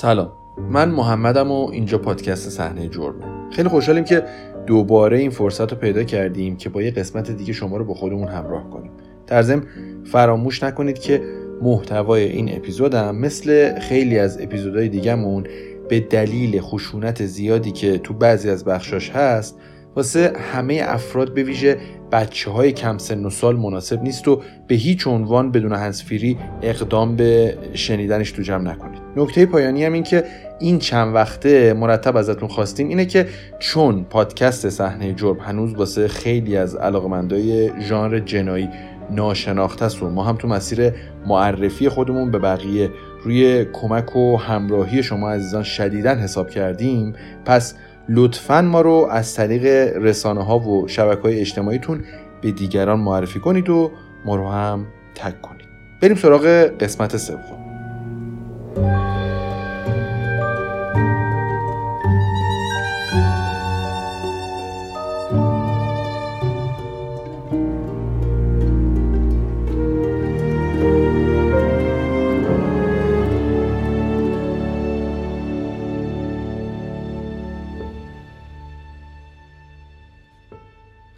سلام. من محمدم و اینجا پادکست صحنه جرمه. خیلی خوشحالیم که دوباره این فرصت رو پیدا کردیم که با یه قسمت دیگه شما رو با خودمون همراه کنیم. در ضمن فراموش نکنید که محتوای این اپیزودم مثل خیلی از اپیزودهای دیگهمون به دلیل خشونت زیادی که تو بعضی از بخشاش هست واسه همه افراد به ویژه بچه های کم سن و سال مناسب نیست و به هیچ عنوان بدون هنسفیری اقدام به شنیدنش تو جمع نکنید. نکته پایانی هم این که این چند وقته مرتب ازتون خواستیم اینه که چون پادکست صحنه جرم هنوز واسه خیلی از علاقمندای ژانر جنایی ناشناخته است و ما هم تو مسیر معرفی خودمون به بقیه روی کمک و همراهی شما عزیزان شدیدن حساب کردیم. پس لطفا ما رو از طریق رسانه ها و شبکه های اجتماعیتون به دیگران معرفی کنید و ما رو هم تک کنید. بریم سراغ قسمت سوم.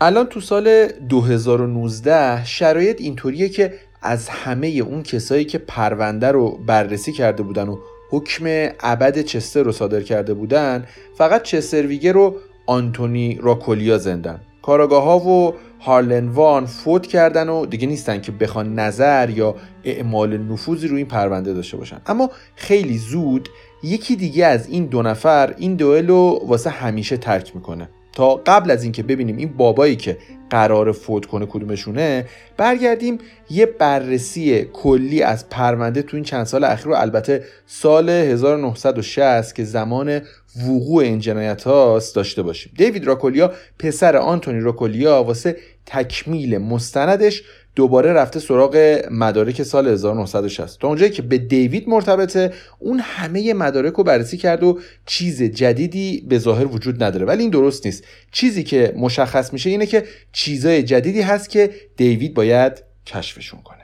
الان تو سال 2019 شرایط اینطوریه که از همه اون کسایی که پرونده رو بررسی کرده بودن و حکم ابد چستر رو صادر کرده بودن فقط چستر ویگر رو آنتونی راکولیا زندن. کاراگاه ها و هارلن وان فوت کردن و دیگه نیستن که بخوان نظر یا اعمال نفوذی روی این پرونده داشته باشن. اما خیلی زود یکی دیگه از این دو نفر این دوئل رو واسه همیشه ترک می‌کنه. تا قبل از اینکه ببینیم این بابایی که قرار فوت کنه کدومشونه برگردیم یه بررسی کلی از پرونده تو این چند سال اخیر رو. البته سال 1960 که زمان وقوع این جنایت هاست داشته باشیم. دیوید راکولیا پسر آنتونی راکولیا واسه تکمیل مستندش دوباره رفته سراغ مدارک سال 1960 تا اونجایی که به دیوید مرتبطه اون همه مدارک رو بررسی کرد و چیز جدیدی به ظاهر وجود نداره. ولی این درست نیست. چیزی که مشخص میشه اینه که چیزای جدیدی هست که دیوید باید کشفشون کنه.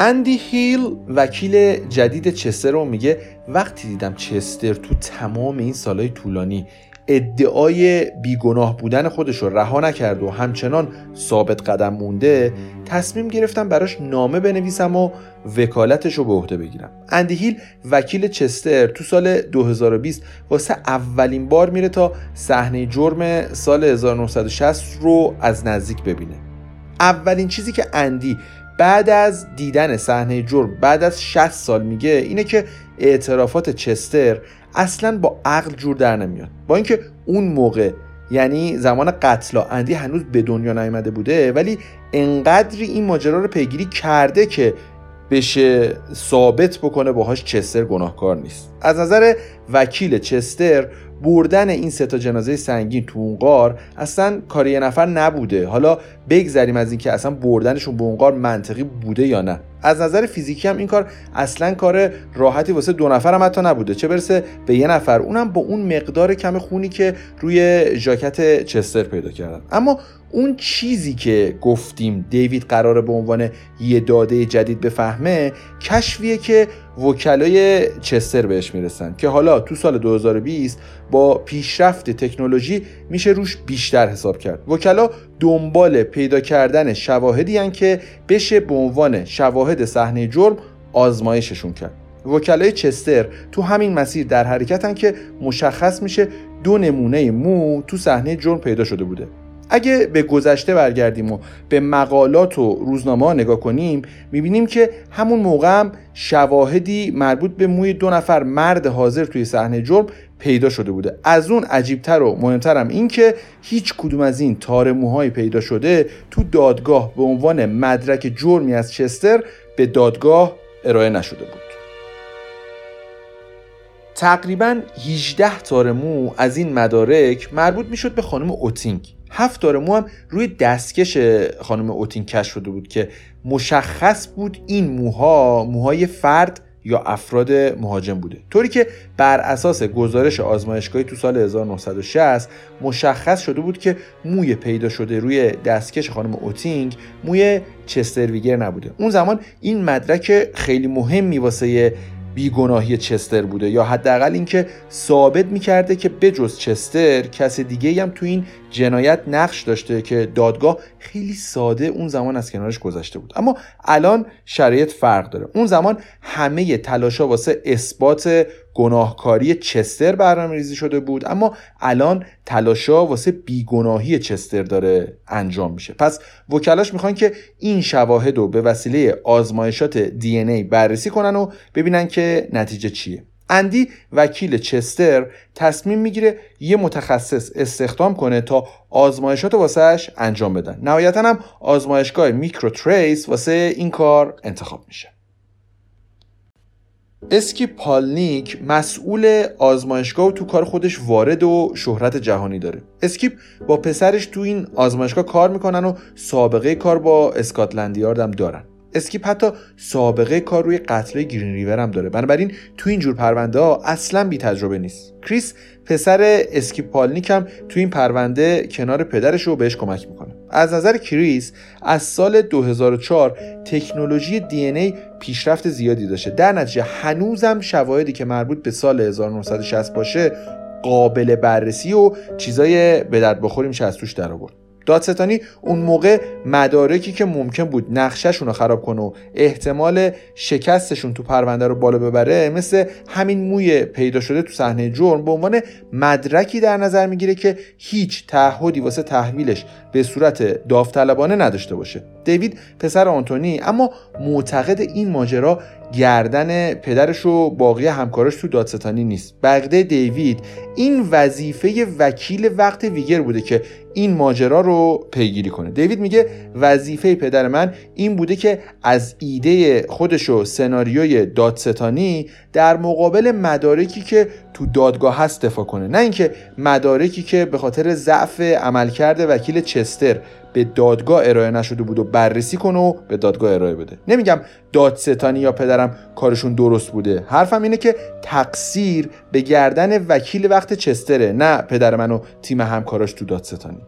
اندی هیل وکیل جدید چستر رو میگه وقتی دیدم چستر تو تمام این سالهای طولانی ادعای بیگناه بودن خودش رو رها نکرد و همچنان ثابت قدم مونده تصمیم گرفتم براش نامه بنویسم و وکالتش رو به عهده بگیرم. اندیهیل وکیل چستر تو سال 2020 واسه اولین بار میره تا صحنه جرم سال 1960 رو از نزدیک ببینه. اولین چیزی که اندی بعد از دیدن صحنه جرم بعد از 60 سال میگه اینه که اعترافات چستر اصلا با عقل جور در نمیاد. با اینکه اون موقع یعنی زمان قتل اندی هنوز به دنیا نیامده بوده ولی انقدری این ماجرا رو پیگیری کرده که بشه ثابت بکنه باهاش چستر گناهکار نیست. از نظر وکیل چستر بردن این سه تا جنازه سنگین تو اون قار اصلا کار یه نفر نبوده. حالا بگذریم از اینکه اصلا بردنشون به اون قار منطقی بوده یا نه. از نظر فیزیکی هم این کار اصلا کار راحتی واسه دو نفر هم حتی نبوده. چه برسه به یه نفر. اونم با اون مقدار کم خونی که روی ژاکت چستر پیدا کردن. اما اون چیزی که گفتیم دیوید قراره به عنوان یه داده جدید بفهمه کشفیه که وکلای چستر بهش می‌رسن که حالا تو سال 2020 با پیشرفت تکنولوژی میشه روش بیشتر حساب کرد. وکلا دنبال پیدا کردن شواهدی هن که بشه به عنوان شواهد صحنه جرم آزمایششون کرد. وکلای چستر تو همین مسیر در حرکتن که مشخص میشه دو نمونه مو تو صحنه جرم پیدا شده بوده. اگه به گذشته برگردیم و به مقالات و روزنامه ها نگاه کنیم می‌بینیم که همون موقع هم شواهدی مربوط به موی دو نفر مرد حاضر توی صحنه جرم پیدا شده بوده. از اون عجیبتر و مهمترم این که هیچ کدوم از این تار موهای پیدا شده تو دادگاه به عنوان مدرک جرمی از چستر به دادگاه ارائه نشده بود. تقریبا 18 تار مو از این مدارک مربوط می‌شد به خانم اوتینگ. هفت تار مو هم روی دستکش خانم اوتینگ کشف شده بود که مشخص بود این موها موهای فرد یا افراد مهاجم بوده. طوری که بر اساس گزارش آزمایشگاهی تو سال 1960 مشخص شده بود که موی پیدا شده روی دستکش خانم اوتینگ موی چستر ویگر نبوده. اون زمان این مدرک خیلی مهمی واسه بیگناهی چستر بوده یا حداقل اینکه ثابت می‌کرده که بجز چستر کس دیگه هم تو این جنایت نقش داشته که دادگاه خیلی ساده اون زمان از کنارش گذشته بود. اما الان شرایط فرق داره. اون زمان همه تلاشا واسه اثبات گناهکاری چستر برنامه ریزی شده بود اما الان تلاشا واسه بیگناهی چستر داره انجام میشه. پس وکلاش می‌خوان که این شواهد رو به وسیله آزمایشات DNA بررسی کنن و ببینن که نتیجه چیه. اندی وکیل چستر تصمیم می‌گیره یه متخصص استخدام کنه تا آزمایشات واسه‌ش انجام بدن. نهایتا هم آزمایشگاه Microtrace واسه این کار انتخاب میشه. اسکیپ پالنیک مسئول آزمایشگاه و تو کار خودش وارد و شهرت جهانی داره. اسکیپ با پسرش تو این آزمایشگاه کار می‌کنن و سابقه کار با اسکاتلند هم دارن. اسکیپ حتی سابقه کار روی قتل گرین ریور هم داره. بنابراین تو این جور پرونده ها اصلا بی تجربه نیست. کریس پسر اسکیپ پالنیک هم تو این پرونده کنار پدرش رو بهش کمک می‌کنه. از نظر کریس از سال 2004 تکنولوژی DNA پیشرفت زیادی داشته. در نتیجه هنوزم شواهدی که مربوط به سال 1960 باشه قابل بررسی و چیزای به درد بخوری میشه از توش در آورد. دادستانی اون موقع مدارکی که ممکن بود نقشهشون رو خراب کنه و احتمال شکستشون تو پرونده رو بالا ببره مثل همین موی پیدا شده تو صحنه جرم به عنوان مدرکی در نظر می‌گیره که هیچ تعهدی واسه تحویلش به صورت داوطلبانه نداشته باشه. دیوید پسر آنتونی اما معتقد این ماجرا گردن پدرش و باقی همکارش تو دادستانی نیست. بغده دیوید این وظیفه وکیل وقت ویگر بوده که این ماجرا رو پیگیری کنه. دیوید میگه وظیفه پدر من این بوده که از ایده خودش و سناریوی دادستانی در مقابل مدارکی که تو دادگاه هست دفاع کنه. نه اینکه مدارکی که به خاطر ضعف عملکرد وکیل چستر به دادگاه ارائه نشده بود و بررسی کنه و به دادگاه ارائه بده. نمیگم دادستانی یا پدرم کارشون درست بوده. حرفم اینه که تقصیر به گردن وکیل وقت چستره نه پدر من و تیم همکاراش تو دادستانی.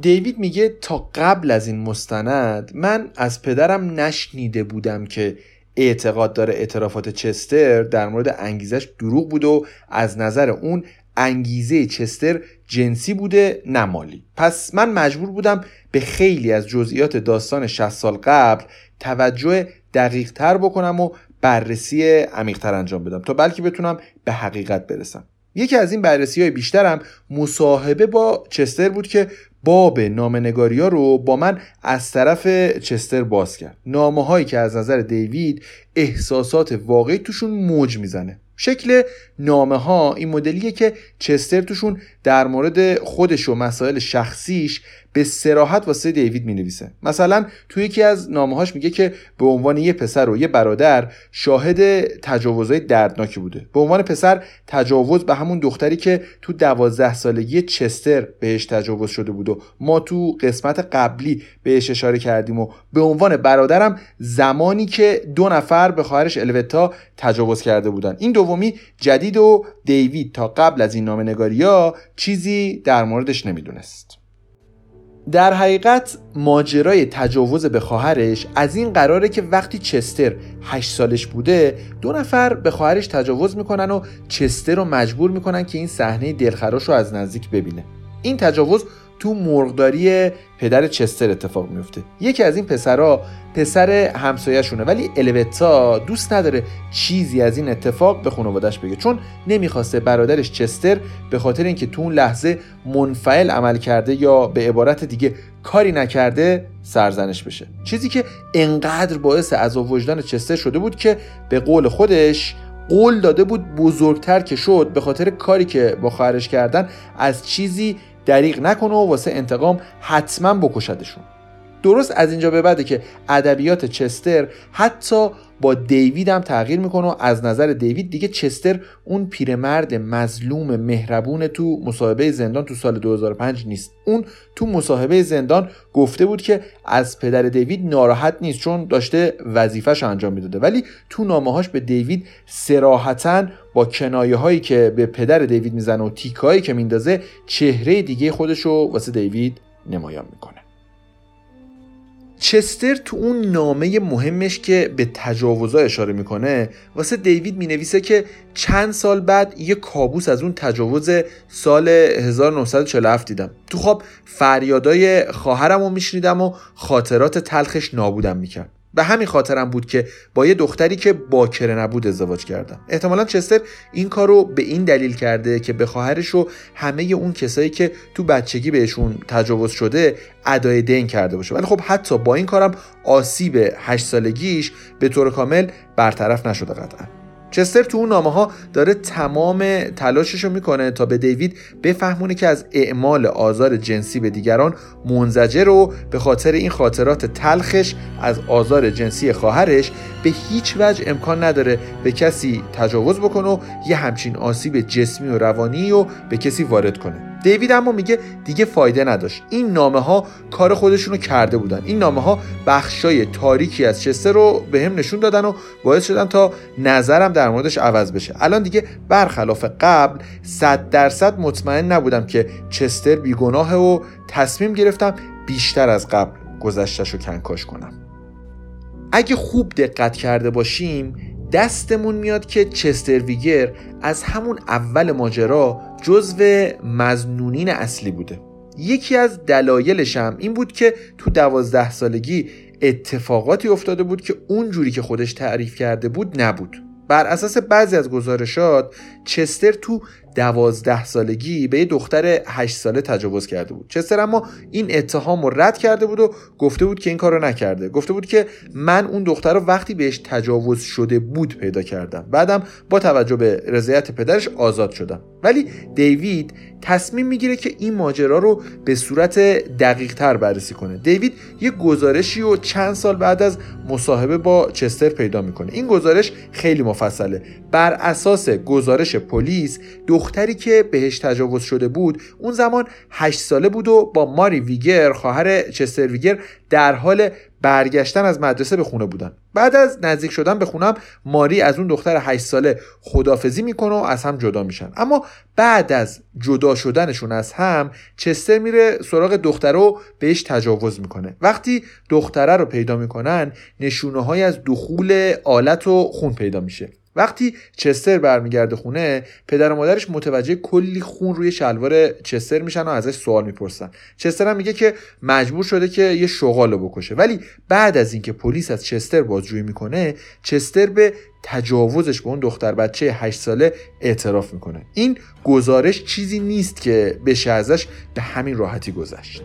دیوید میگه تا قبل از این مستند من از پدرم نشنیده بودم که اعتقاد داره اعترافات چستر در مورد انگیزش دروغ بود و از نظر اون انگیزه چستر جنسی بوده نه مالی. پس من مجبور بودم به خیلی از جزئیات داستان 60 سال قبل توجه دقیق تر بکنم و بررسی عمیقتر انجام بدم تا بلکه بتونم به حقیقت برسم. یکی از این بررسی های بیشترم مصاحبه با چستر بود که باب نامنگاری ها رو با من از طرف چستر باز کرد. نامه هایی که از نظر دیوید احساسات واقعی توشون موج می‌زنه. شکل نامه ها این مدلیه که چستر توشون در مورد خودش و مسائل شخصیش به سراحت واسه دیوید می نویسه مثلا تو یکی از نامه هاش میگه که به عنوان یه پسر و یه برادر شاهد تجاوزهای دردناکی بوده. به عنوان پسر تجاوز به همون دختری که تو دوازده سالگی چستر بهش تجاوز شده بود و ما تو قسمت قبلی بهش اشاره کردیم و به عنوان برادرم زمانی که دو نفر به خواهرش الوتا تجاوز کرده بودن. این دومی جدید و دیوید. تا قبل از این نامه نگاری ها چیزی در موردش نمی‌دونست. در حقیقت ماجرای تجاوز به خواهرش از این قراره که وقتی چستر 8 سالش بوده دو نفر به خواهرش تجاوز می‌کنن و چستر رو مجبور می‌کنن که این صحنه دلخراش رو از نزدیک ببینه. این تجاوز تو مرغداری پدر چستر اتفاق میفته. یکی از این پسرها پسر همسایهشونه ولی الوتا دوست نداره چیزی از این اتفاق به خانوادش بگه چون نمی‌خواسته برادرش چستر به خاطر اینکه تو اون لحظه منفعل عمل کرده یا به عبارت دیگه کاری نکرده سرزنش بشه. چیزی که انقدر باعث عذاب وجدان چستر شده بود که به قول خودش قول داده بود بزرگتر که شد به خاطر کاری که با خواهرش کردن از چیزی دریغ نکنه و واسه انتقام حتما بکشدشون. درست از اینجا به بعده که ادبیات چستر حتی با دیوید هم تغییر می‌کنه و از نظر دیوید دیگه چستر اون پیرمرد مظلوم مهربون تو مصاحبه زندان تو سال 2005 نیست. اون تو مصاحبه زندان گفته بود که از پدر دیوید ناراحت نیست چون داشته وظیفش انجام می‌داده. ولی تو نامه به دیوید سراحتا با کنایه هایی که به پدر دیوید می‌زنه و تیکایی که میندازه چهره دیگه خودش رو واسه دیوید نمایان می‌کنه. چستر تو اون نامه مهمش که به تجاوزا اشاره می‌کنه واسه دیوید می‌نویسه که چند سال بعد یه کابوس از اون تجاوز سال 1947 دیدم. تو خواب فریادای خواهرم رو میشنیدم و خاطرات تلخش نابودم می‌کرد. به همین خاطرم بود که با یه دختری که باکره نبود ازدواج کردم. احتمالا چستر این کار رو به این دلیل کرده که به خواهرش و همه اون کسایی که تو بچگی بهشون تجاوز شده ادای دین کرده باشه. ولی خب حتی با این کارم آسیب هشت سالگیش به طور کامل برطرف نشده قطعا. چستر تو اون نامه ها داره تمام تلاشش رو می‌کنه تا به دیوید بفهمونه که از اعمال آزار جنسی به دیگران منزجر رو به خاطر این خاطرات تلخش از آزار جنسی خواهرش به هیچ وجه امکان نداره به کسی تجاوز بکنه و یه همچین آسیب جسمی و روانی رو به کسی وارد کنه. دیوید اما میگه دیگه فایده نداشت. این نامه ها کار خودشونو کرده بودن. این نامه ها بخشای تاریکی از چستر رو به هم نشون دادن و باعث شدن تا نظرم در موردش عوض بشه. الان دیگه برخلاف قبل صد درصد مطمئن نبودم که چستر بیگناه و تصمیم گرفتم بیشتر از قبل گذشتش رو کنکاش کنم. اگه خوب دقت کرده باشیم دستمون میاد که چستر ویگر از همون اول ماجرا جزو مزنونین اصلی بوده. یکی از دلایلش هم این بود که تو دوازده سالگی اتفاقاتی افتاده بود که اونجوری که خودش تعریف کرده بود نبود. بر اساس بعضی از گزارشات چستر تو دوازده سالگی به یه دختر هشت ساله تجاوز کرده بود. چستر اما این اتهام رو رد کرده بود و گفته بود که این کار رو نکرده. گفته بود که من اون دختر رو وقتی بهش تجاوز شده بود پیدا کردم. بعدم با توجه به رضایت پدرش آزاد شدم. ولی دیوید تصمیم می‌گیره که این ماجرا رو به صورت دقیق تر بررسی کنه. دیوید یه گزارشی و چند سال بعد از مصاحبه با چستر پیدا می‌کنه. این گزارش خیلی مفصله. بر اساس گزارش پلیس دختری که بهش تجاوز شده بود اون زمان 8 ساله بود و با ماری ویگر خواهر چستر ویگر در حال برگشتن از مدرسه به خونه بودن. بعد از نزدیک شدن به خونم ماری از اون دختر 8 ساله خدافزی می‌کنه و از هم جدا میشن. اما بعد از جدا شدنشون از هم چستر میره سراغ دختره و بهش تجاوز می‌کنه. وقتی دختره رو پیدا می‌کنن نشونه های از دخول آلت و خون پیدا میشه. وقتی چستر برمیگرده خونه پدر و مادرش متوجه کلی خون روی شلوار چستر میشن و ازش سوال می‌پرسن. چستر هم میگه که مجبور شده که یه شغال بکشه. ولی بعد از اینکه پلیس از چستر بازجویی می‌کنه چستر به تجاوزش به اون دختر بچه 8 ساله اعتراف می‌کنه. این گزارش چیزی نیست که بشه ازش به همین راحتی گذشت.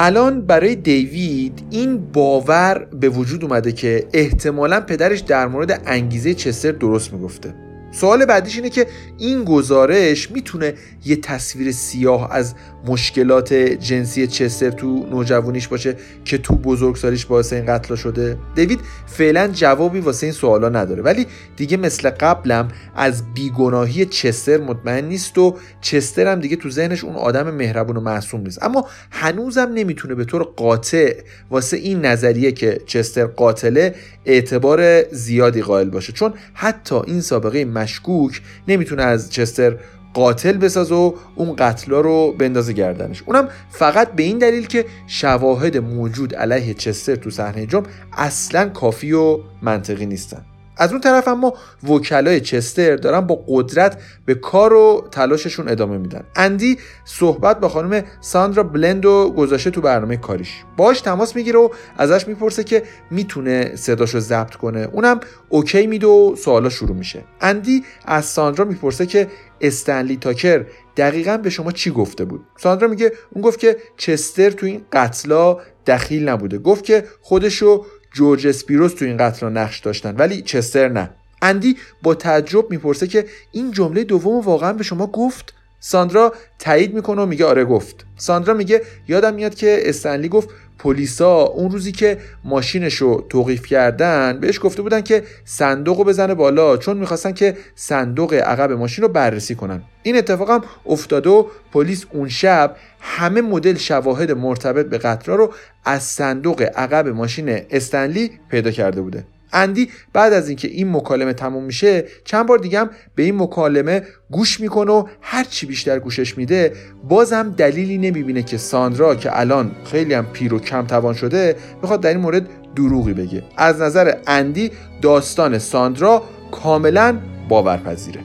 الان برای دیوید این باور به وجود اومده که احتمالا پدرش در مورد انگیزه چستر درست می‌گفته. سوال بعدیش اینه که این گزارش می‌تونه یه تصویر سیاه از مشکلات جنسی چستر تو نوجوانیش باشه که تو بزرگسالیش باعث این قتل شده؟ دیوید فعلا جوابی واسه این سوالا نداره ولی دیگه مثل قبلم از بیگناهی چستر مطمئن نیست و چستر هم دیگه تو ذهنش اون آدم مهربون و معصوم نیست. اما هنوزم نمی‌تونه به طور قاطع واسه این نظریه که چستر قاتله اعتبار زیادی قائل باشه. چون حتی این سابقه مشکوک نمی‌تونه از چستر قاتل بساز و اون قتلا رو بندازه گردنش. اونم فقط به این دلیل که شواهد موجود علیه چستر تو صحنه جرم اصلا کافی و منطقی نیستن. از اون طرف اما وکلای چستر دارن با قدرت به کار و تلاششون ادامه میدن. اندی صحبت با خانم ساندرا بلند و گذاشته تو برنامه کاریش. باش تماس می‌گیره و ازش می‌پرسه که می‌تونه صداشو ضبط کنه. اونم اوکی میده و سوالا شروع میشه. اندی از ساندرا می‌پرسه که استنلی تاکر دقیقا به شما چی گفته بود؟ ساندرا میگه اون گفت که چستر تو این قتلا دخیل نبوده. گفت که خودشو جورج اسپیروس تو این قتل نقش داشتن ولی چستر نه. اندی با تعجب می‌پرسه که این جمله دوم واقعا به شما گفت؟ ساندرا تایید می‌کنه و میگه آره گفت. ساندرا میگه یادم میاد که استنلی گفت پلیسا اون روزی که ماشینش رو توقیف کردن بهش گفته بودن که صندوق رو بزنه بالا چون می‌خواستن که صندوق عقب ماشین رو بررسی کنن. این اتفاق هم افتاده و پلیس اون شب همه مدل شواهد مرتبط به قطرا رو از صندوق عقب ماشین استنلی پیدا کرده بوده. اندی بعد از اینکه این مکالمه تموم میشه چند بار دیگه هم به این مکالمه گوش می‌کنه و هر چی بیشتر گوشش میده بازم دلیلی نمی‌بینه که ساندرا که الان خیلی هم پیر و کم توان شده بخواد در این مورد دروغی بگه. از نظر اندی داستان ساندرا کاملا باورپذیره.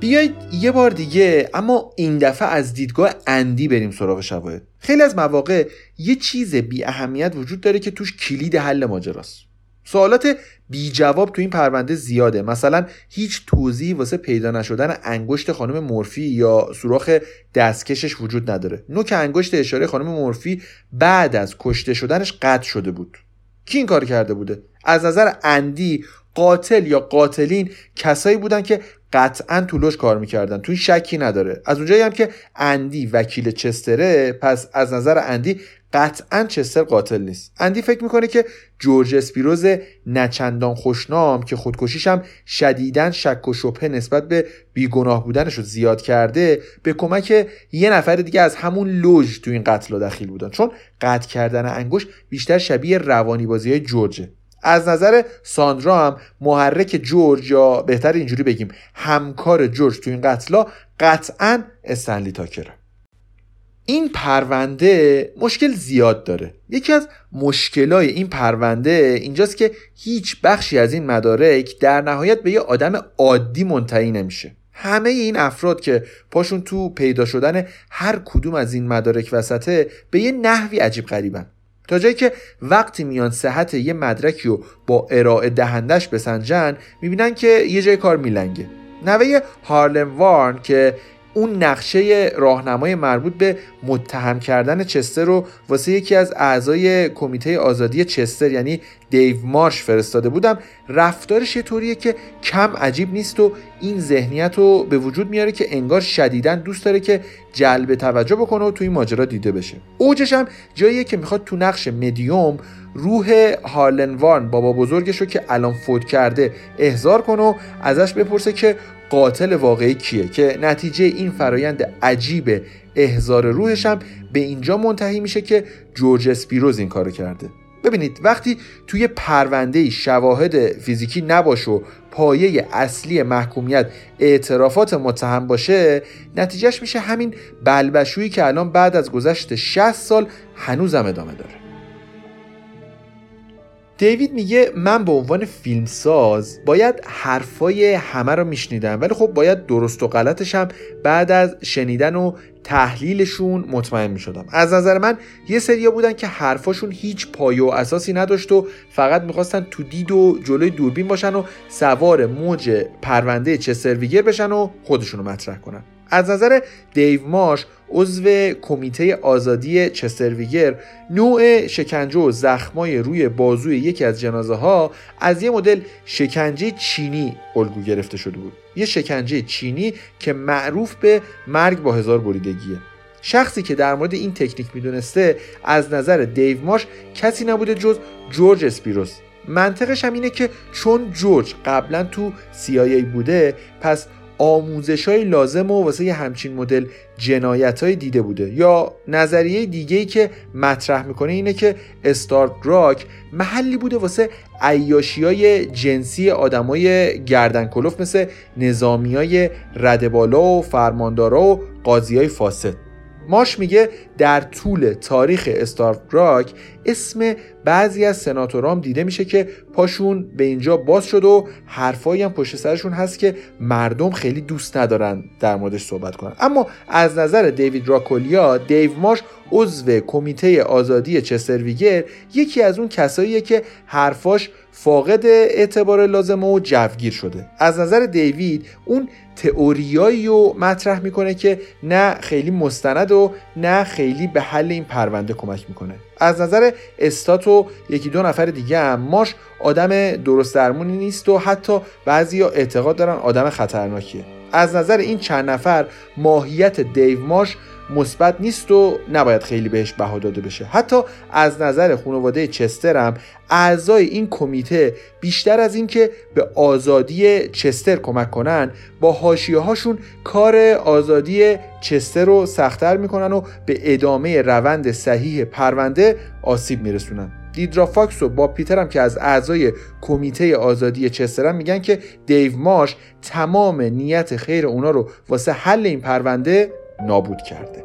بیایید یه بار دیگه اما این دفعه از دیدگاه اندی بریم سراغ شواهد. خیلی از مواقع یه چیز بی اهمیت وجود داره که توش کلید حل ماجراست. سوالات بی جواب تو این پرونده زیاده. مثلا هیچ توضیحی واسه پیدا نشدن انگشت خانم مورفی یا سوراخ دستکشش وجود نداره. نوک انگشت اشاره خانم مورفی بعد از کشته شدنش قطع شده بود. کی این کار کرده بوده؟ از نظر اندی قاتل یا قاتلین کسایی بودن که قطعا طولش کار می‌کردن. توی شکی نداره. از اونجایی هم که اندی وکیل چستره پس از نظر اندی قطعا چستر قاتل نیست. اندی فکر می‌کنه که جورج اسپیروز نچندان خوشنام که خودکشیش هم شدیدن شک و شبهه نسبت به بیگناه بودنش رو زیاد کرده به کمک یه نفر دیگه از همون لوژ تو این قتل دخیل بودن. چون قطع کردن انگوش بیشتر شبیه روانی بازی های جورجه. از نظر ساندرا هم محرک جورج یا بهتر اینجوری بگیم همکار جورج تو این قتلا قطعا استنلی تاکره این پرونده مشکل زیاد داره. یکی از مشکلای این پرونده اینجاست که هیچ بخشی از این مدارک در نهایت به یه آدم عادی منتهی نمیشه. همه این افراد که پاشون تو پیدا شدن هر کدوم از این مدارک وسطه به یه نحوی عجیب غریبن. تا جایی که وقتی میان صحت یه مدرکی رو با ارائه دهندش بسنجن می‌بینن که یه جای کار میلنگه. نوه هارلم وارن که اون نقشه راهنمای مربوط به متهم کردن چستر رو واسه یکی از اعضای کمیته آزادی چستر یعنی دیو مارش فرستاده بودم. رفتارش یه طوریه که کم عجیب نیست و این ذهنیت رو به وجود میاره که انگار شدیدا دوست داره که جلب توجه بکنه و توی این ماجرا دیده بشه. اوجش هم جاییه که می‌خواد تو نقش مدیوم روح هارلن وارن بابا بزرگش رو که الان فوت کرده احضار کنه و ازش بپرسه که قاتل واقعی کیه که نتیجه این فرایند عجیب احضار روحش هم به اینجا منتهی میشه که جورج اسپیروز این کارو کرده. ببینید وقتی توی پرونده شواهد فیزیکی نباشه و پایه اصلی محکومیت اعترافات متهم باشه نتیجهش میشه همین بلبشویی که الان بعد از گذشت 60 سال هنوزم ادامه داره. دیوید میگه من به عنوان فیلمساز باید حرفای همه رو میشنیدم ولی خب باید درست و غلطش هم بعد از شنیدن و تحلیلشون مطمئن می‌شدم. از نظر من یه سریا بودن که حرفاشون هیچ پایه و اساسی نداشت و فقط می‌خواستن تو دید و جلوی دوربین باشن و سوار موج پرونده چستر بشن و خودشونو مطرح کنن. از نظر دیو ماش عضو کمیته آزادی چسترویگر نوع شکنجه و زخمای روی بازوی یکی از جنازه ها از یه مدل شکنجه چینی الگو گرفته شده بود. یه شکنجه چینی که معروف به مرگ با هزار بریدگیه. شخصی که در مورد این تکنیک می‌دونسته از نظر دیو ماش کسی نبوده جز جورج اسپیروس. منطقش هم اینه که چون جورج قبلا تو CIA بوده پس آموزش های لازم و واسه یه همچین مدل جنایت های دیده بوده. یا نظریه دیگه ای که مطرح می‌کنه اینه که استارت راک محلی بوده واسه عیاشی های جنسی آدمای گردن کلوف مثل نظامی های ردبالا و فرماندارا و قاضی های فاسد. ماش میگه در طول تاریخ راک اسم بعضی از سناتورام دیده میشه که پاشون به اینجا باز شد و حرفایی هم پشت سرشون هست که مردم خیلی دوست ندارن در موردش صحبت کنن. اما از نظر دیوید راکولیا دیو ماش عضو کمیته آزادی چسترویگر یکی از اون کساییه که حرفاش فاقد اعتبار لازمه و جوگیر شده. از نظر دیوید اون تئوریایی رو مطرح می‌کنه که نه خیلی مستند و نه خیلی به حل این پرونده کمک می‌کنه. از نظر استات و یکی دو نفر دیگه هم ماش آدم درست درمونی نیست و حتی بعضی اعتقاد دارن آدم خطرناکیه. از نظر این چند نفر ماهیت دیو ماش مثبت نیست و نباید خیلی بهش بها داده بشه. حتی از نظر خانواده چستر هم اعضای این کمیته بیشتر از اینکه به آزادی چستر کمک کنن با حاشیه هاشون کار آزادی چستر رو سختتر می‌کنن و به ادامه روند صحیح پرونده آسیب میرسونن. دیدرا فاکس و باب پیتر هم که از اعضای کمیته آزادی چسترن میگن که دیو ماش تمام نیت خیر اونا رو واسه حل این پرونده نابود کرده.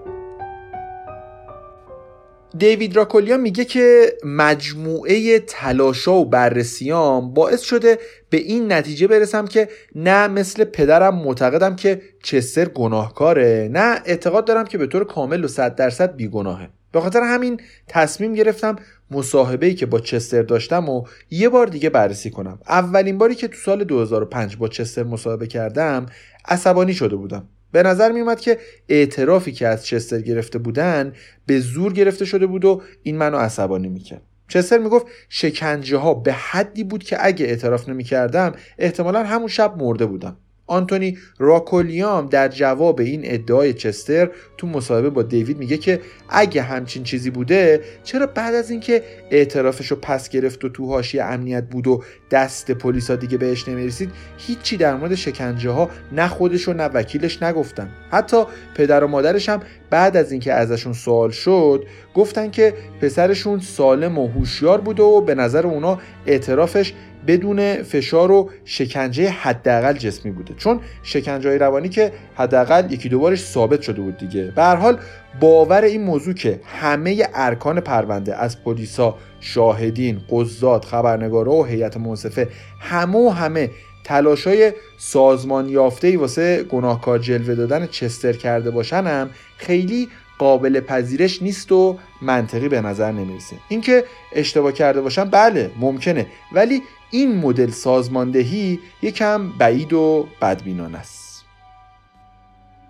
دیوید راکولیا میگه که مجموعه تلاشا و بررسیام باعث شده به این نتیجه برسم که نه مثل پدرم معتقدم که چستر گناهکاره نه اعتقاد دارم که به طور کامل و صد درصد بیگناهه. به خاطر همین تصمیم گرفتم مصاحبه‌ای که با چستر داشتم و یه بار دیگه بررسی کنم. اولین باری که تو سال 2005 با چستر مصاحبه کردم عصبانی شده بودم. به نظر می اومد که اعترافی که از چستر گرفته بودن به زور گرفته شده بود و این منو عصبانی می‌کرد. چستر می‌گفت شکنجه ها به حدی بود که اگه اعتراف نمی‌کردم احتمالا همون شب مرده بودم. آنتونی راکولیام در جواب این ادعای چستر تو مصاحبه با دیوید میگه که اگه همچین چیزی بوده چرا بعد از اینکه اعترافش رو پس گرفت و تو حاشیه امنیت بود و دست پلیسا دیگه بهش نمی‌رسید هیچی در مورد شکنجه ها نه خودش و نه وکیلش نگفتن. حتی پدر و مادرش هم بعد از اینکه ازشون سوال شد گفتن که پسرشون سالم و هوشیار بوده و به نظر اونا اعترافش بدون فشار و شکنجه حداقل جسمی بوده. چون شکنجه های روانی که حداقل یکی دو بارش ثابت شده بود دیگه. به حال باور این موضوع که همه ارکان پرونده از پلیسا شاهدین قضات خبرنگارا و هیئت منصفه همه و همه تلاشای سازمان یافته واسه گناهکار جلوه دادن چستر کرده باشن هم خیلی قابل پذیرش نیست و منطقی به نظر نمی‌رسه. اینکه اشتباه کرده باشن بله ممکنه. ولی این مدل سازماندهی یکم بعید و بدبینانه است.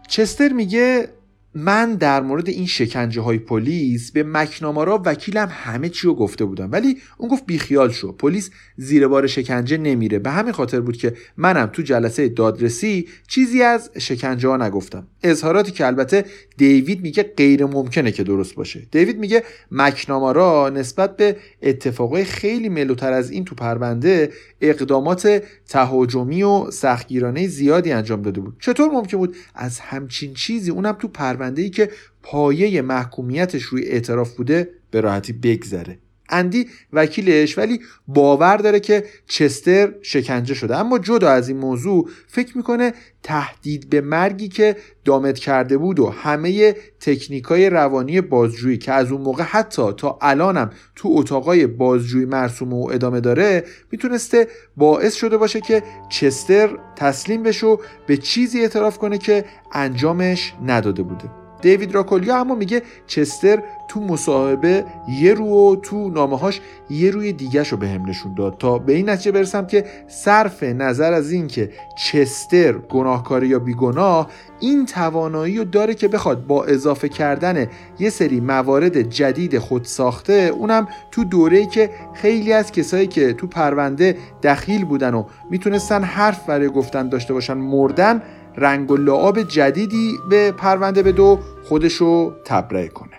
چستر میگه من در مورد این شکنجه های پلیس به مکنامارا وکیلم همه چی رو گفته بودم. ولی اون گفت بیخیال شو. پلیس زیر بار شکنجه نمیره. به همین خاطر بود که منم تو جلسه دادرسی چیزی از شکنجه ها نگفتم. اظهاراتی که البته دیوید میگه غیر ممکنه که درست باشه. دیوید میگه مکنامارا نسبت به اتفاقای خیلی ملوتر از این تو پرونده اقدامات تهاجمی و سختگیرانه زیادی انجام داده بود. چطور ممکن بود از همچین چیزی اونم تو پرونده ای که پایه محکومیتش روی اعتراف بوده به راحتی بگذره. اندی وکیلش ولی باور داره که چستر شکنجه شده. اما جدا از این موضوع فکر می‌کنه تهدید به مرگی که دامت کرده بود و همه تکنیکای روانی بازجویی که از اون موقع حتی تا الانم تو اتاقای بازجویی مرسوم و ادامه داره می‌تونسته باعث شده باشه که چستر تسلیم بشه و به چیزی اعتراف کنه که انجامش نداده بوده. دیوید راکولیا اما میگه چستر تو مصاحبه یه رو و تو نامه یه روی دیگه رو به هم نشون داد. تا به این نتیجه برسم که صرف نظر از این که چستر گناهکار یا بیگناه این توانایی رو داره که بخواد با اضافه کردن یه سری موارد جدید خود ساخته اونم تو دوره که خیلی از کسایی که تو پرونده دخیل بودن و می‌تونستن حرف برای گفتن داشته باشن مردن رنگ و لعاب جدیدی به پرونده به دو خودشو تبرئه کنه.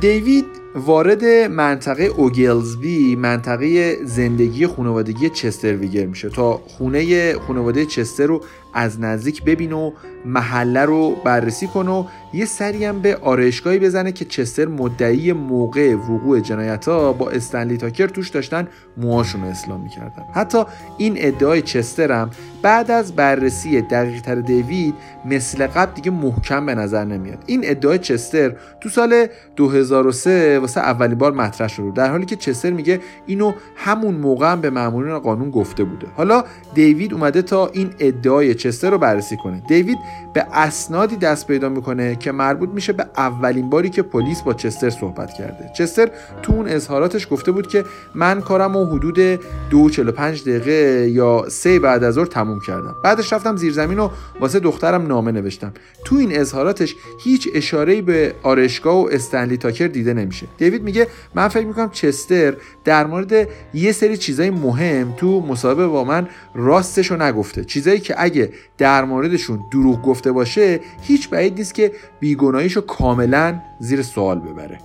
دیوید وارد منطقه اوگلزبی منطقه زندگی خانوادگی چستر ویگر میشه تا خونه خانواده چستر رو از نزدیک ببینه و محله رو بررسی کنه و یه سری هم به آرایشگاهی بزنه که چستر مدعی موقع وقوع جنایت ها با استنلی تاکر توش داشتن موهاشون رو اسلام می‌کردن. حتی این ادعای چستر هم بعد از بررسی دقیق تر دیوید مثل قبل دیگه محکم به نظر نمیاد. این ادعای چستر تو سال 2003 واسه اولین بار مطرح شده. در حالی که چستر میگه اینو همون موقع هم به مامورین قانون گفته بوده. حالا دیوید اومده تا این ادعای چستر رو بررسی کنه. دیوید به اسنادی دست پیدا می‌کنه که مربوط میشه به اولین باری که پلیس با چستر صحبت کرده. چستر تو اون اظهاراتش گفته بود که من کارم و حدود 2.45 دقیقه یا سه بعد از ظهر تموم کردم. بعدش رفتم زیر زمین و واسه دخترم نامه نوشتم. تو این اظهاراتش هیچ اشاره‌ای به آرشگاه و استنلی تاکر دیده نمیشه. دیوید میگه من فکر می‌کنم چستر در مورد یه سری چیزای مهم تو مصاحبه با من راستشو نگفته. چیزایی که اگه در موردشون دروغ گفته باشه هیچ بعید نیست که بیگناهیشو کاملا زیر سوال ببره.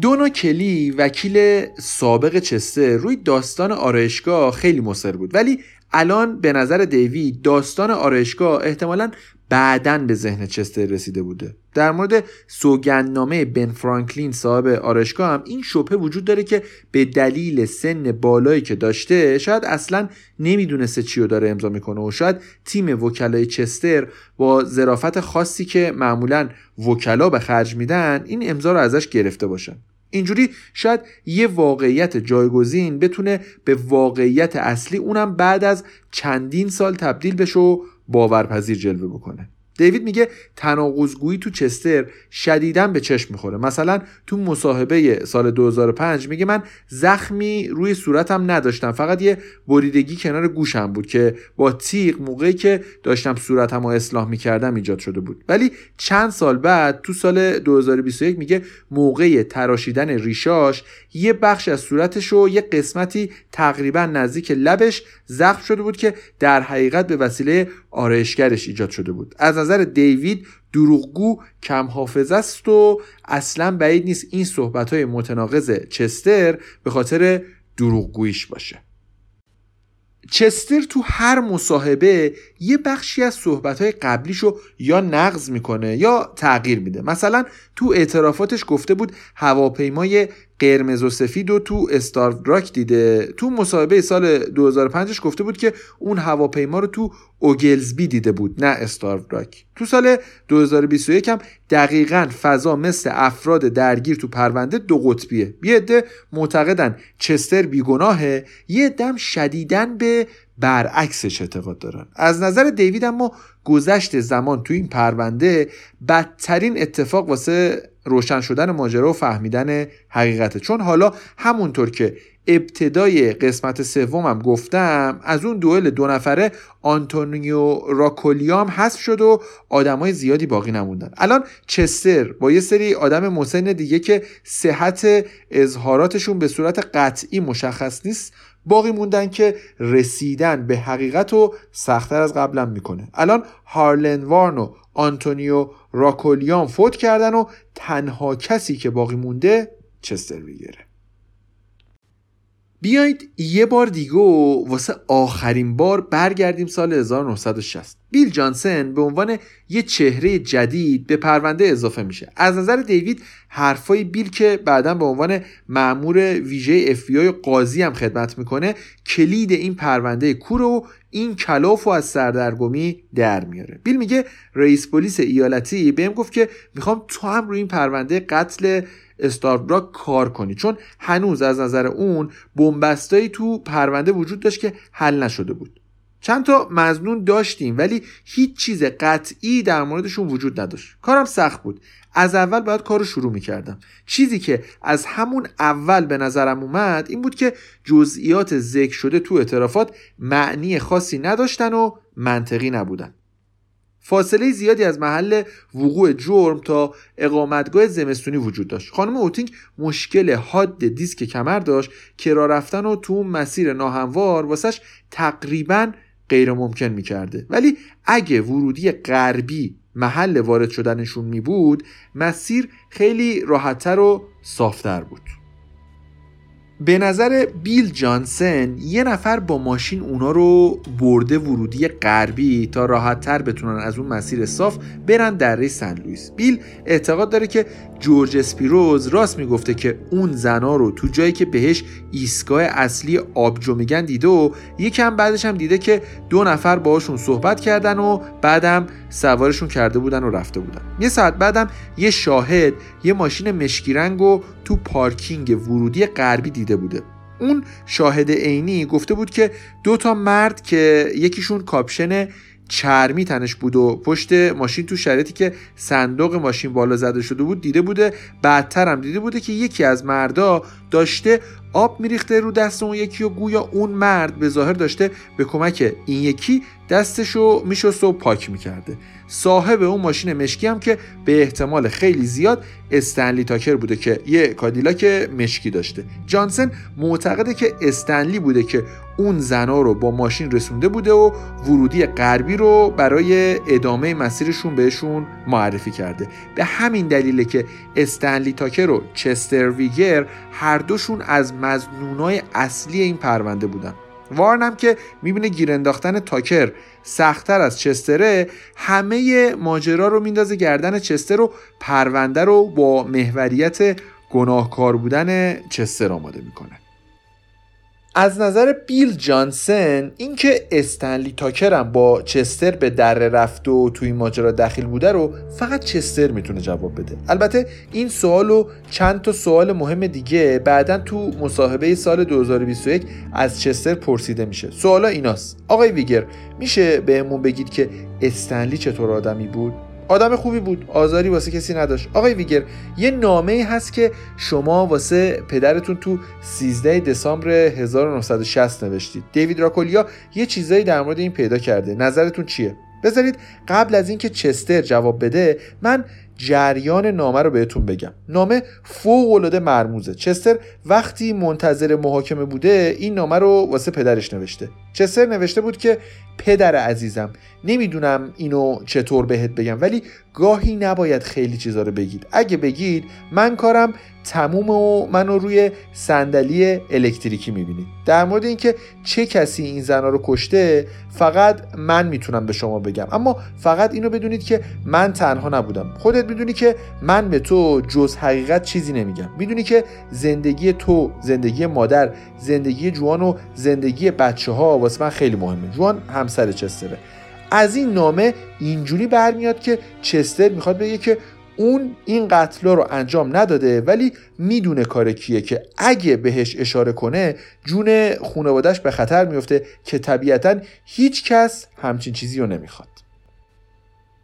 دونا کلی وکیل سابق چسته روی داستان آرایشگاه خیلی مصر بود. ولی الان به نظر دیوی داستان آرایشگاه احتمالا بعدا به ذهن چستر رسیده بوده. در مورد سوگندنامه بن فرانکلین صاحب آرشگاه هم این شبهه وجود داره که به دلیل سن بالایی که داشته شاید اصلا نمی‌دونسته چی رو داره امضا می‌کنه و شاید تیم وکلای چستر با ظرافت خاصی که معمولا وکلا به خرج میدن این امضا رو ازش گرفته باشن. اینجوری شاید یه واقعیت جایگزین بتونه به واقعیت اصلی اونم بعد از چندین سال تبدیل بشه و باورپذیر جلوه بکنه. دیوید میگه تناقضگویی تو چستر شدیدا به چشم می‌خوره. مثلا تو مصاحبه سال 2005 میگه من زخمی روی صورتم نداشتم. فقط یه بریدگی کنار گوشم بود که با تیغ موقعی که داشتم صورتم رو اصلاح می‌کردم ایجاد شده بود. ولی چند سال بعد تو سال 2021 میگه موقع تراشیدن ریشاش یه بخش از صورتش و یه قسمتی تقریبا نزدیک لبش زخم شده بود که در حقیقت به وسیله آرایشگرش ایجاد شده بود. از نظر دیوید دروغگو کم حافظ است و اصلا بعید نیست این صحبت های متناقض چستر به خاطر دروغگوییش باشه. چستر تو هر مصاحبه یه بخشی از صحبتهای قبلیشو یا نقض می‌کنه یا تغییر میده. مثلا تو اعترافاتش گفته بود هواپیمای قرمز و سفید و تو استار راک دیده. تو مصاحبه سال 2005 گفته بود که اون هواپیما رو تو اوگلزبی دیده بود نه استار راک. تو سال 2021 هم دقیقا فضا مثل افراد درگیر تو پرونده دو قطبیه. یه عده معتقدن چستر بیگناهه یه دم شدیدن به برعکسش اعتقاد دارن. از نظر دیوید اما گذشت زمان تو این پرونده بدترین اتفاق واسه روشن شدن ماجرا و فهمیدن حقیقته. چون حالا همونطور که ابتدای قسمت سومم گفتم از اون دوئل دو نفره آنتونیو راکولیام حذف شد و آدمای زیادی باقی نموندن. الان چستر با یه سری آدم مسن دیگه که صحت اظهاراتشون به صورت قطعی مشخص نیست باقی موندن که رسیدن به حقیقت و سختتر از قبلا می‌کنه. الان هارلن وارن و آنتونیو راکولیان فوت کردن و تنها کسی که باقی مونده چستر ویگره. بیایید یه بار دیگه و واسه آخرین بار برگردیم سال 1960 بیل جانسن به عنوان یه چهره جدید به پرونده اضافه میشه. از نظر دیوید حرفای بیل که بعدا به عنوان معمور ویژه بی قاضی هم خدمت می‌کنه کلید این پرونده کور و این کلاف و از سردرگمی در میاره. بیل میگه رئیس پلیس ایالتی بهم گفت که می‌خوام تو هم روی این پرونده قتل استاربراک کار کنی. چون هنوز از نظر اون بنبستایی تو پرونده وجود داشت که حل نشده بود. چند تا مزنون داشتیم ولی هیچ چیز قطعی در موردشون وجود نداشت. کارم سخت بود. از اول باید کار رو شروع می‌کردم. چیزی که از همون اول به نظرم اومد این بود که جزئیات ذکر شده تو اعترافات معنی خاصی نداشتن و منطقی نبودن. فاصله زیادی از محل وقوع جرم تا اقامتگاه زمستونی وجود داشت. خانم اوتینگ مشکل حاد دیسک کمر داشت که راه رفتن و تو مسیر ناهموار واسش تقریبا غیر ممکن می‌کرده. ولی اگه ورودی غربی محل وارد شدنشون می بود مسیر خیلی راحتتر و صافتر بود. به نظر بیل جانسن یه نفر با ماشین اونا رو برده ورودی غربی تا راحت تر بتونن از اون مسیر صاف برن دره سن لوئیس. بیل اعتقاد داره که جورج اسپیروز راست می‌گفته که اون زنا رو تو جایی که بهش ایستگاه اصلی آبجو میگن دیده و یکم بعدش هم دیده که دو نفر باهاشون صحبت کردن و بعدم سوارشون کرده بودن و رفته بودن. یه ساعت بعدم یه شاهد یه ماشین مشکی رنگ و تو پارکینگ ورودی غربی دیده بوده. اون شاهد عینی گفته بود که دو تا مرد که یکیشون کاپشن چرمی تنش بود و پشت ماشین تو شرایطی که صندوق ماشین بالا زده شده بود دیده بوده بعدتر هم دیده بوده که یکی از مردا داشته آب میریخته رو دست اون یکی و گویا اون مرد به ظاهر داشته به کمک این یکی دستشو میشست و پاک می‌کرده. صاحب اون ماشین مشکی هم که به احتمال خیلی زیاد استنلی تاکر بوده که یه کادیلاک مشکی داشته. جانسن معتقده که استنلی بوده که اون زنا رو با ماشین رسونده بوده و ورودی غربی رو برای ادامه مسیرشون بهشون معرفی کرده. به همین دلیله که استنلی تاکر و چستر ویگر هر دوشون از مزنونای اصلی این پرونده بودن. وارن هم که می‌بینه گیر انداختن تاکر سختتر از چستره همه ماجرا رو میندازه گردن چستر رو پرونده رو با محوریت گناهکار بودن چستر آماده می‌کنه. از نظر بیل جانسن اینکه استنلی تاکرم با چستر به در رفت و توی ماجرا دخیل بوده رو فقط چستر می‌تونه جواب بده. البته این سوال و چند تا سوال مهم دیگه بعدا تو مصاحبه سال 2021 از چستر پرسیده میشه. سوالا ایناست. آقای ویگر میشه بهمون بگید که استنلی چطور آدمی بود؟ آدم خوبی بود آزاری واسه کسی نداشت. آقای ویگر یه نامه هست که شما واسه پدرتون تو 13 دسامبر 1960 نوشتید. دیوید راکولیا یه چیزایی در مورد این پیدا کرده. نظرتون چیه؟ بذارید قبل از اینکه چستر جواب بده من جریان نامه رو بهتون بگم. نامه فوق العاده مرموزه. چستر وقتی منتظر محاکمه بوده این نامه رو واسه پدرش نوشته. چستر نوشته بود که پدر عزیزم نمی‌دونم اینو چطور بهت بگم ولی گاهی نباید خیلی چیزا رو بگید. اگه بگید من کارم تموم و منو روی صندلی الکتریکی می‌بینید. در مورد اینکه چه کسی این زنا رو کشته فقط من می‌تونم به شما بگم. اما فقط اینو بدونید که من تنها نبودم. خودت می‌دونی که من به تو جز حقیقت چیزی نمیگم. می‌دونی که زندگی تو زندگی مادر زندگی جوان و زندگی بچه ها واسه من خیلی مهمه. جوان همسر چستره. از این نامه اینجوری برمیاد که چستر می‌خواد بگه که اون این قتل رو انجام نداده ولی می‌دونه کار کیه که اگه بهش اشاره کنه جون خانوادش به خطر میفته که طبیعتا هیچ کس همچین چیزی رو نمی‌خواد.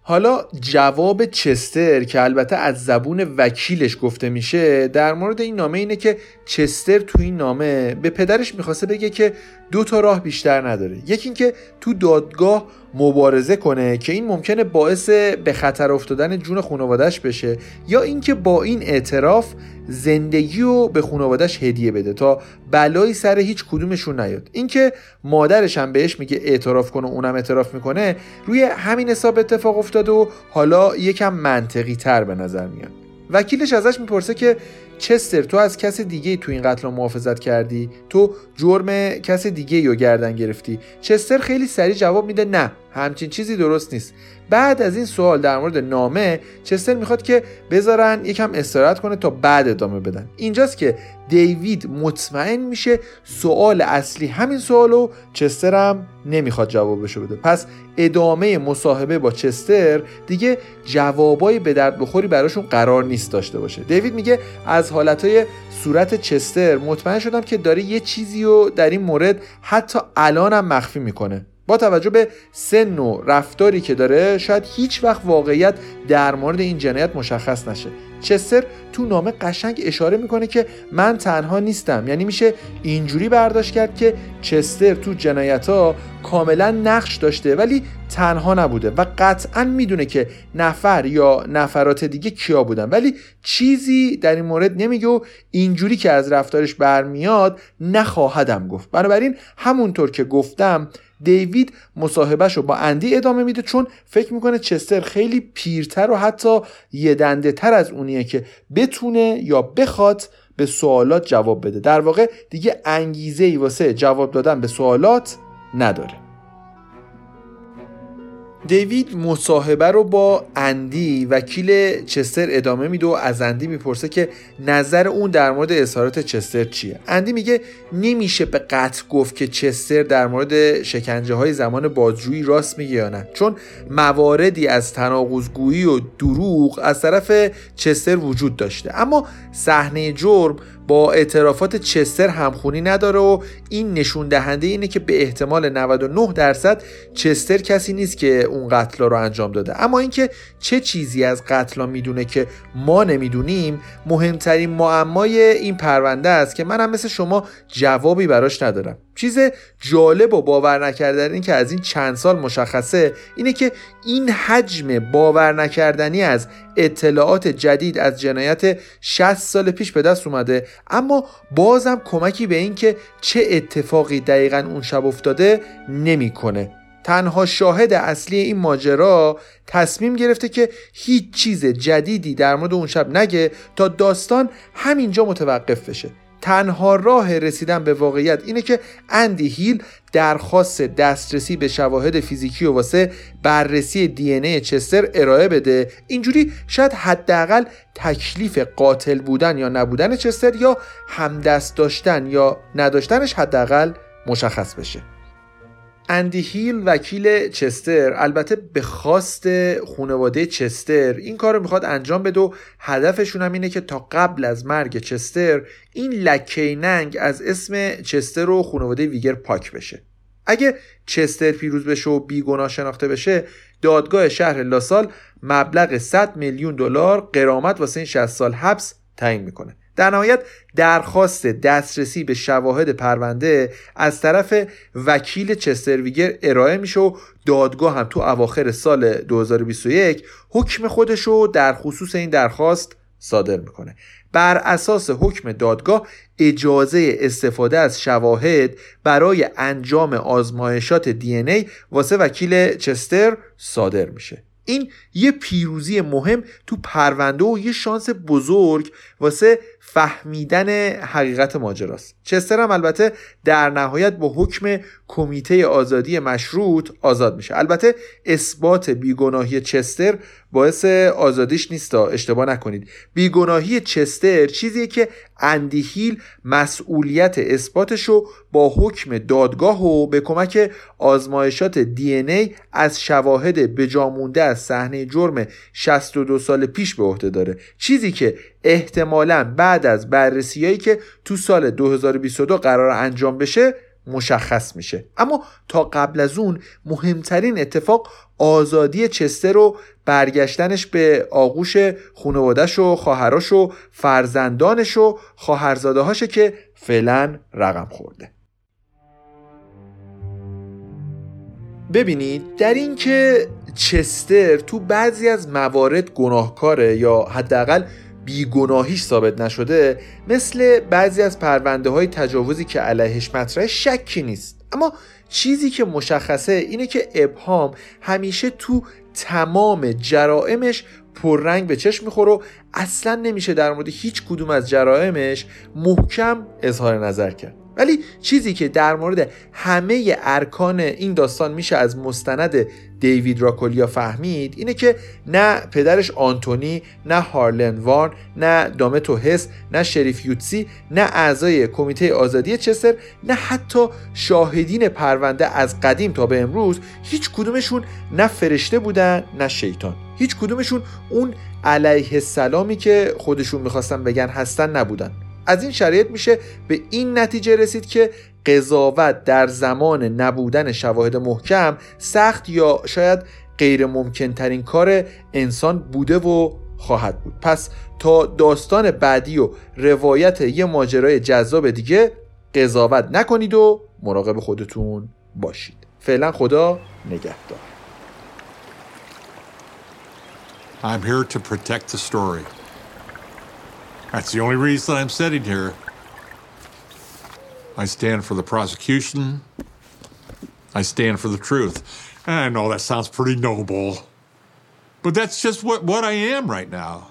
حالا جواب چستر که البته از زبون وکیلش گفته میشه در مورد این نامه اینه که چستر تو این نامه به پدرش می‌خواسته بگه که دو تا راه بیشتر نداره. یکی اینکه تو دادگاه مبارزه کنه که این ممکنه باعث به خطر افتادن جون خانوادش بشه یا اینکه با این اعتراف زندگی رو به خانوادش هدیه بده تا بلایی سر هیچ کدومشون نیاد. اینکه مادرش هم بهش میگه اعتراف کنه اونم اعتراف می‌کنه روی همین حساب اتفاق افتاده و حالا یکم منطقی تر به نظر میاد. وکیلش ازش می‌پرسه که چستر تو از کس دیگه تو این قتل محافظت کردی؟ تو جرم کس دیگه رو گردن گرفتی. چستر خیلی سریع جواب میده نه همچین چیزی درست نیست. بعد از این سوال در مورد نامه چستر می‌خواد که بذارن یکم استراحت کنه تا بعد ادامه بدن. اینجاست که دیوید مطمئن میشه سوال اصلی همین سوالو چستر هم نمی‌خواد جوابشو بده. پس ادامه مصاحبه با چستر دیگه جوابای به درد بخوری براشون قرار نیست داشته باشه. دیوید میگه از حالتهای صورت چستر مطمئن شدم که داره یه چیزی رو در این مورد حتی الانم مخفی می‌کنه. با توجه به سن و رفتاری که داره شاید هیچ وقت واقعیت در مورد این جنایت مشخص نشه. چستر تو نامه قشنگ اشاره می‌کنه که من تنها نیستم. یعنی میشه اینجوری برداشت کرد که چستر تو جنایت ها کاملا نقش داشته ولی تنها نبوده و قطعا می‌دونه که نفر یا نفرات دیگه کیا بودن. ولی چیزی در این مورد نمیگه و اینجوری که از رفتارش برمیاد نخواهدم گفت. بنابراین همونطور که گفتم دیوید مصاحبهش رو با اندی ادامه میده چون فکر می‌کنه چستر خیلی پیرتر و حتی یه دنده تر از اونیه که بتونه یا بخواد به سوالات جواب بده. در واقع دیگه انگیزه ای واسه جواب دادن به سوالات نداره. دیوید مصاحبه رو با اندی وکیل چستر ادامه میده و از اندی می‌پرسه که نظر اون در مورد اظهارات چستر چیه. اندی میگه نمیشه به قطع گفت که چستر در مورد شکنجه های زمان بازجویی راست میگه یا نه. چون مواردی از تناقضگویی و دروغ از طرف چستر وجود داشته. اما صحنه جرم با اعترافات چستر همخونی نداره و این نشون دهنده اینه که به احتمال 99 درصد چستر کسی نیست که اون قتل رو انجام داده. اما اینکه چه چیزی از قتل می‌دونه که ما نمی‌دونیم مهمترین معمای این پرونده است که من هم مثل شما جوابی براش ندارم. چیز جالب و باور نکردنی که از این چند سال مشخصه اینه که این حجم باور نکردنی از اطلاعات جدید از جنایت 60 سال پیش به دست اومده. اما بازم کمکی به این که چه اتفاقی دقیقا اون شب افتاده نمی‌کنه. تنها شاهد اصلی این ماجرا تصمیم گرفته که هیچ چیز جدیدی در مورد اون شب نگه تا داستان همینجا متوقف بشه. تنها راه رسیدن به واقعیت اینه که اندی هیل درخواست دسترسی به شواهد فیزیکی و واسه بررسی دی ای چستر ارائه بده. اینجوری شاید حداقل تکلیف قاتل بودن یا نبودن چستر یا همدست داشتن یا نداشتنش حداقل مشخص بشه. اندی هیل وکیل چستر. البته به خواست خانواده چستر. این کار رو می‌خواد انجام بده و هدفشون هم اینه که تا قبل از مرگ چستر این لکه ننگ از اسم چستر و خانواده ویگر پاک بشه. اگه چستر پیروز بشه و بیگناه شناخته بشه دادگاه شهر لاسال مبلغ 100 میلیون دلار قرامت واسه این 60 سال حبس تعیین می‌کنه. در نهایت درخواست دسترسی به شواهد پرونده از طرف وکیل چسترویگر ارائه میشه و دادگاه هم تو اواخر سال 2021 حکم خودش رو در خصوص این درخواست صادر می‌کنه. بر اساس حکم دادگاه اجازه استفاده از شواهد برای انجام آزمایشات دی ای واسه وکیل چستر صادر میشه. این یه پیروزی مهم تو پرونده و یه شانس بزرگ واسه فهمیدن حقیقت ماجراست. چستر هم البته در نهایت با حکم کمیته آزادی مشروط آزاد میشه. البته اثبات بیگناهی چستر باعث آزادیش نیست اشتباه نکنید. بیگناهی چستر چیزیه که اندی هیل مسئولیت اثباتش رو با حکم دادگاه و به کمک آزمایشات دی ای از شواهد بجامونده از صحنه جرم 62 سال پیش به عهده داره. چیزی که احتمالا بعد از بررسیایی که تو سال 2022 قرار انجام بشه مشخص میشه. اما تا قبل از اون مهمترین اتفاق آزادی چستر و برگشتنش به آغوش خانوادش و خواهراش و فرزندانش و خواهرزاده هاشه که فعلا رقم خورده. ببینید در اینکه چستر تو بعضی از موارد گناهکاره یا حداقل بیگناهیش ثابت نشده مثل بعضی از پرونده های تجاوزی که علیهش مطرح شکی نیست. اما چیزی که مشخصه اینه که ابهام همیشه تو تمام جرائمش پررنگ به چشم می‌خوره و اصلا نمیشه در مورد هیچ کدوم از جرائمش محکم اظهار نظر کرد. ولی چیزی که در مورد همه ارکان این داستان میشه از مستند دیوید راکولیا فهمید اینه که نه پدرش آنتونی نه هارلن وارن نه دامتو هس نه شریف یوتسی نه اعضای کمیته آزادی چستر نه حتی شاهدین پرونده از قدیم تا به امروز هیچ کدومشون نه فرشته بودن نه شیطان. هیچ کدومشون اون علیه السلامی که خودشون می‌خواستن بگن هستن نبودن. از این شرایط میشه به این نتیجه رسید که قضاوت در زمان نبودن شواهد محکم سخت یا شاید غیر ممکن ترین کار انسان بوده و خواهد بود. پس تا داستان بعدی و روایت یه ماجرای جذاب دیگه قضاوت نکنید و مراقب خودتون باشید. فعلا خدا نگهدار. I'm here to protect the story. That's the only reason I'm sitting here. I stand for the prosecution. I stand for the truth. And I know that sounds pretty noble, but that's just what, what I am right now.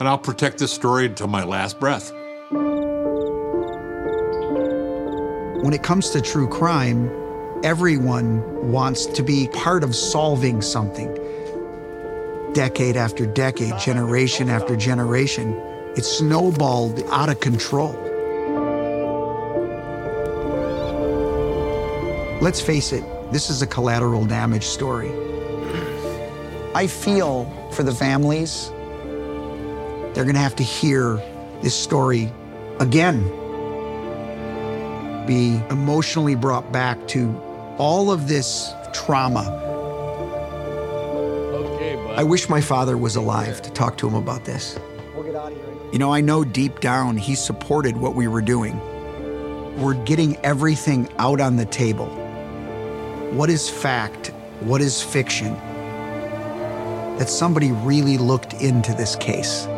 And I'll protect this story until my last breath. When it comes to true crime, everyone wants to be part of solving something. Decade after decade, generation after generation, it snowballed out of control. Let's face it, this is a collateral damage story. I feel for the families. They're going to have to hear this story again. Be emotionally brought back to all of this trauma. Okay, I wish my father was alive to talk to him about this. You know, I know deep down he supported what we were doing. We're getting everything out on the table. What is fact? What is fiction? That somebody really looked into this case.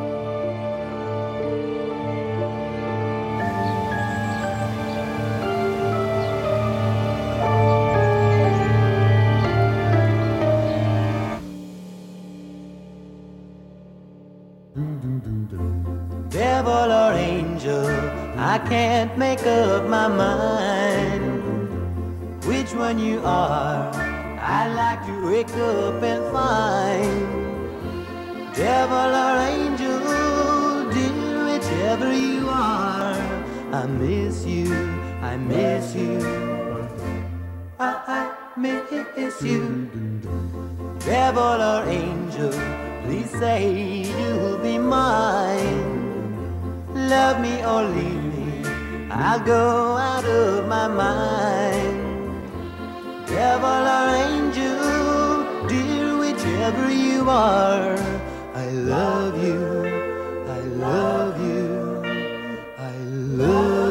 Can't make up my mind which one you are. I'd like to wake up and find devil or angel, dear, whichever you are. I miss you, I miss you, I, I miss you, devil or angel. Please say you'll be mine. Love me or leave I'll go out of my mind. Devil or angel, dear, whichever you are, I love you, I love you, I love you.